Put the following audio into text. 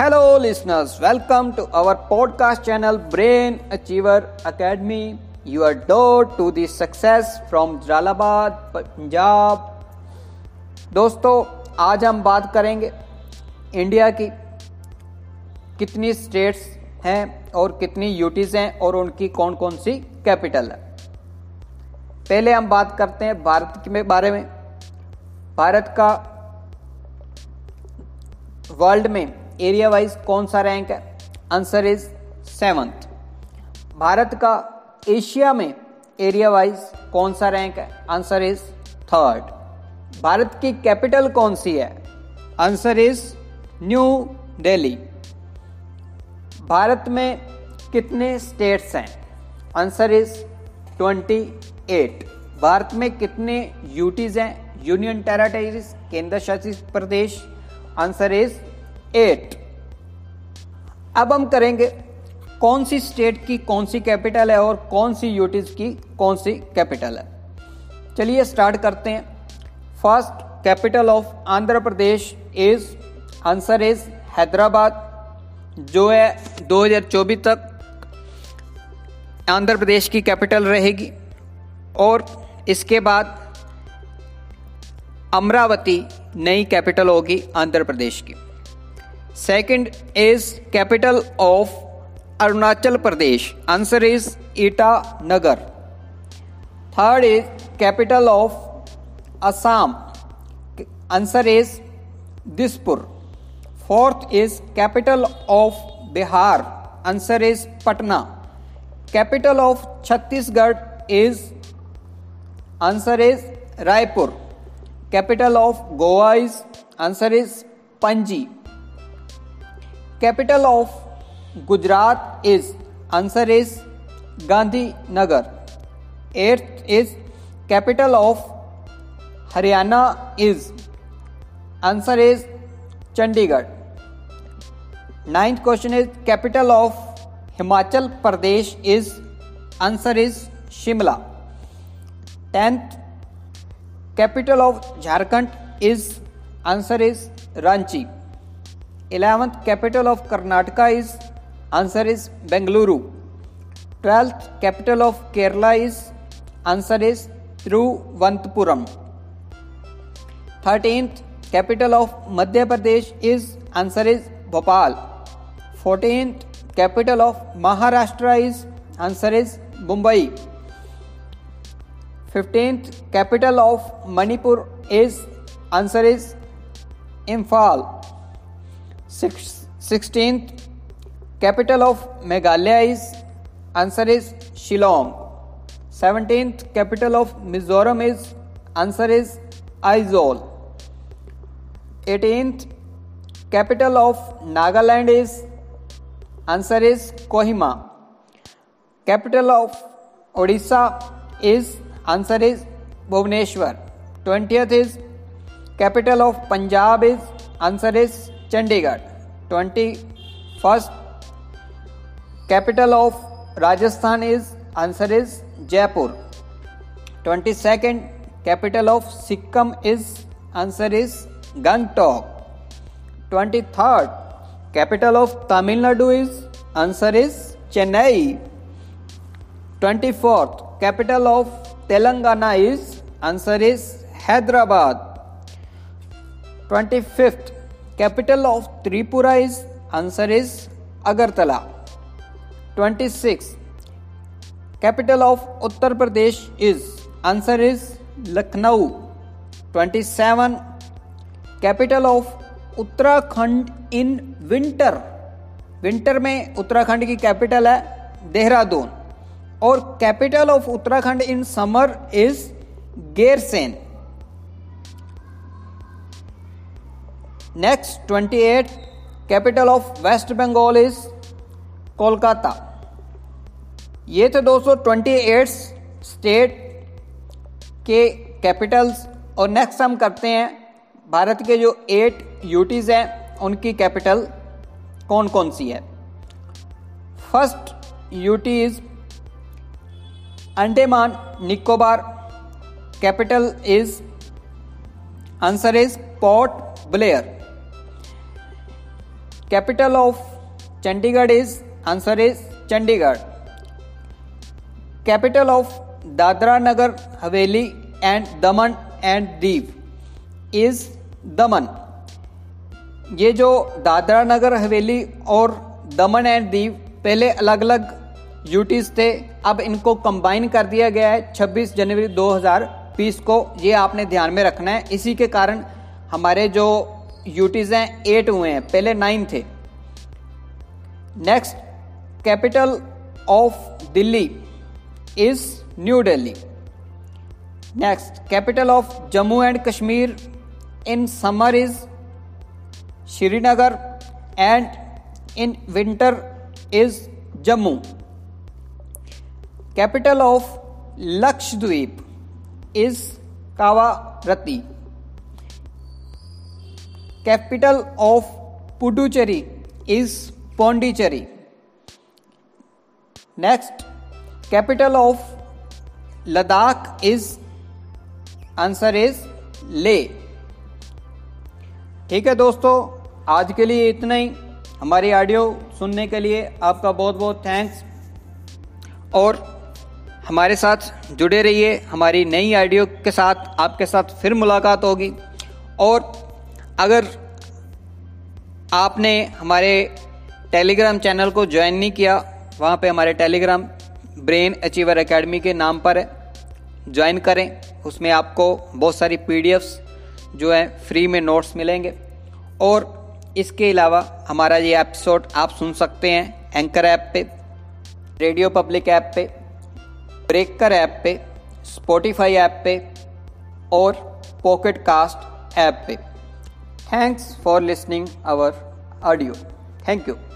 Hello listeners welcome to our podcast channel brain achiever academy you are door to success from Jalalabad Punjab दोस्तों आज हम बात करेंगे India की कितनी स्टेट्स हैं और कितनी यूटीज हैं और उनकी कौन कौन सी कैपिटल है पहले हम बात करते हैं भारत के बारे में भारत का वर्ल्ड में एरिया वाइज कौन सा रैंक है आंसर इज सेवंथ भारत का एशिया में एरिया वाइज कौन सा रैंक है आंसर इज थर्ड भारत की कैपिटल कौन सी है answer is new Delhi Bharat में कितने स्टेट्स हैं आंसर इज 28 भारत में कितने यूटीज हैं यूनियन टेरिटरीज केंद्र शासित प्रदेश आंसर इज एट अब हम करेंगे कौन सी स्टेट की कौन सी कैपिटल है और कौन सी यूटीज की कौन सी कैपिटल है चलिए स्टार्ट करते हैं first capital of Andhra Pradesh is answer is Hyderabad जो है 2024 तक आंध्र प्रदेश की कैपिटल रहेगी और इसके बाद अमरावती नई कैपिटल होगी आंध्र प्रदेश की Second is capital of Arunachal Pradesh. Answer is Itanagar. Third is capital of Assam. Answer is Dispur. Fourth is capital of Bihar. Answer is Patna. Capital of Chhattisgarh is Answer is Raipur. Capital of Goa is Answer is Panji. Capital of Gujarat is? Answer is Gandhinagar. 8th is capital of Haryana is? Answer is Chandigarh. 9th question is capital of Himachal Pradesh is? Answer is Shimla. 10th capital of Jharkhand is? Answer is Ranchi. 11th capital of Karnataka is answer is Bengaluru. 12th capital of Kerala is answer is Thiruvananthapuram. 13th capital of Madhya Pradesh is answer is Bhopal. 14th capital of Maharashtra is answer is Mumbai. 15th capital of Manipur is answer is Imphal. 16th capital of Meghalaya is answer is Shillong 17th capital of Mizoram is answer is Aizol 18th capital of Nagaland is answer is Kohima capital of Odisha is answer is Bhubaneswar 20th is capital of Punjab is answer is Chandigarh. 21st capital of Rajasthan is answer is Jaipur. 22nd capital of Sikkim is answer is Gangtok. 23rd capital of Tamil Nadu is answer is Chennai. 24th capital of Telangana is answer is Hyderabad. 25th capital of Tripura is answer is Agartala 26 capital of Uttar Pradesh is answer is Lucknow 27 capital of Uttarakhand in winter winter में उत्तराखंड की capital है देहरादून और capital of Uttarakhand in summer is Gairsain 28 next twenty eight capital of west Bengal is Kolkata ये थे दोस्तों twenty eight state के capitals और next हम करते हैं भारत के जो एट यूटीज़ हैं उनकी कैपिटल कौन कौन सी है first UT is Andaman Nicobar capital is answer is Port Blair capital of Chandigarh is answer is Chandigarh capital of Dadra Nagar Haveli and Daman and Diu is दमन ये जो दादरा नगर हवेली और दमन एंड दीव पहले अलग अलग यूटीज थे अब इनको कंबाइन कर दिया गया है 26 जनवरी 2020 को ये आपने ध्यान में रखना है इसी के कारण हमारे जो यूटीज हैं एट हुए हैं पहले नाइन थे next capital of Delhi is new Delhi next capital of Jammu and Kashmir in summer is Srinagar and in winter is Jammu capital of Lakshadweep is Rati capital of Puducherry is Pondicherry next capital of Ladakh is answer is Leh ठीक है दोस्तों आज के लिए इतना ही हमारी audio सुनने के लिए आपका बहुत बहुत थैंक्स और हमारे साथ जुड़े रहिए हमारी नई ऑडियो के साथ आपके साथ फिर मुलाकात होगी और अगर आपने हमारे टेलीग्राम चैनल को ज्वाइन नहीं किया वहाँ पे हमारे टेलीग्राम ब्रेन अचीवर एकेडमी के नाम पर ज्वाइन करें उसमें आपको बहुत सारी पी जो है फ्री में नोट्स मिलेंगे और इसके अलावा हमारा ये एपिसोड आप सुन सकते हैं एंकर ऐप पे रेडियो पब्लिक ऐप पे ब्रेकर ऐप पे स्पॉटिफाई ऐप पे और पॉकेट कास्ट ऐप पे Thanks for listening our audio. Thank you.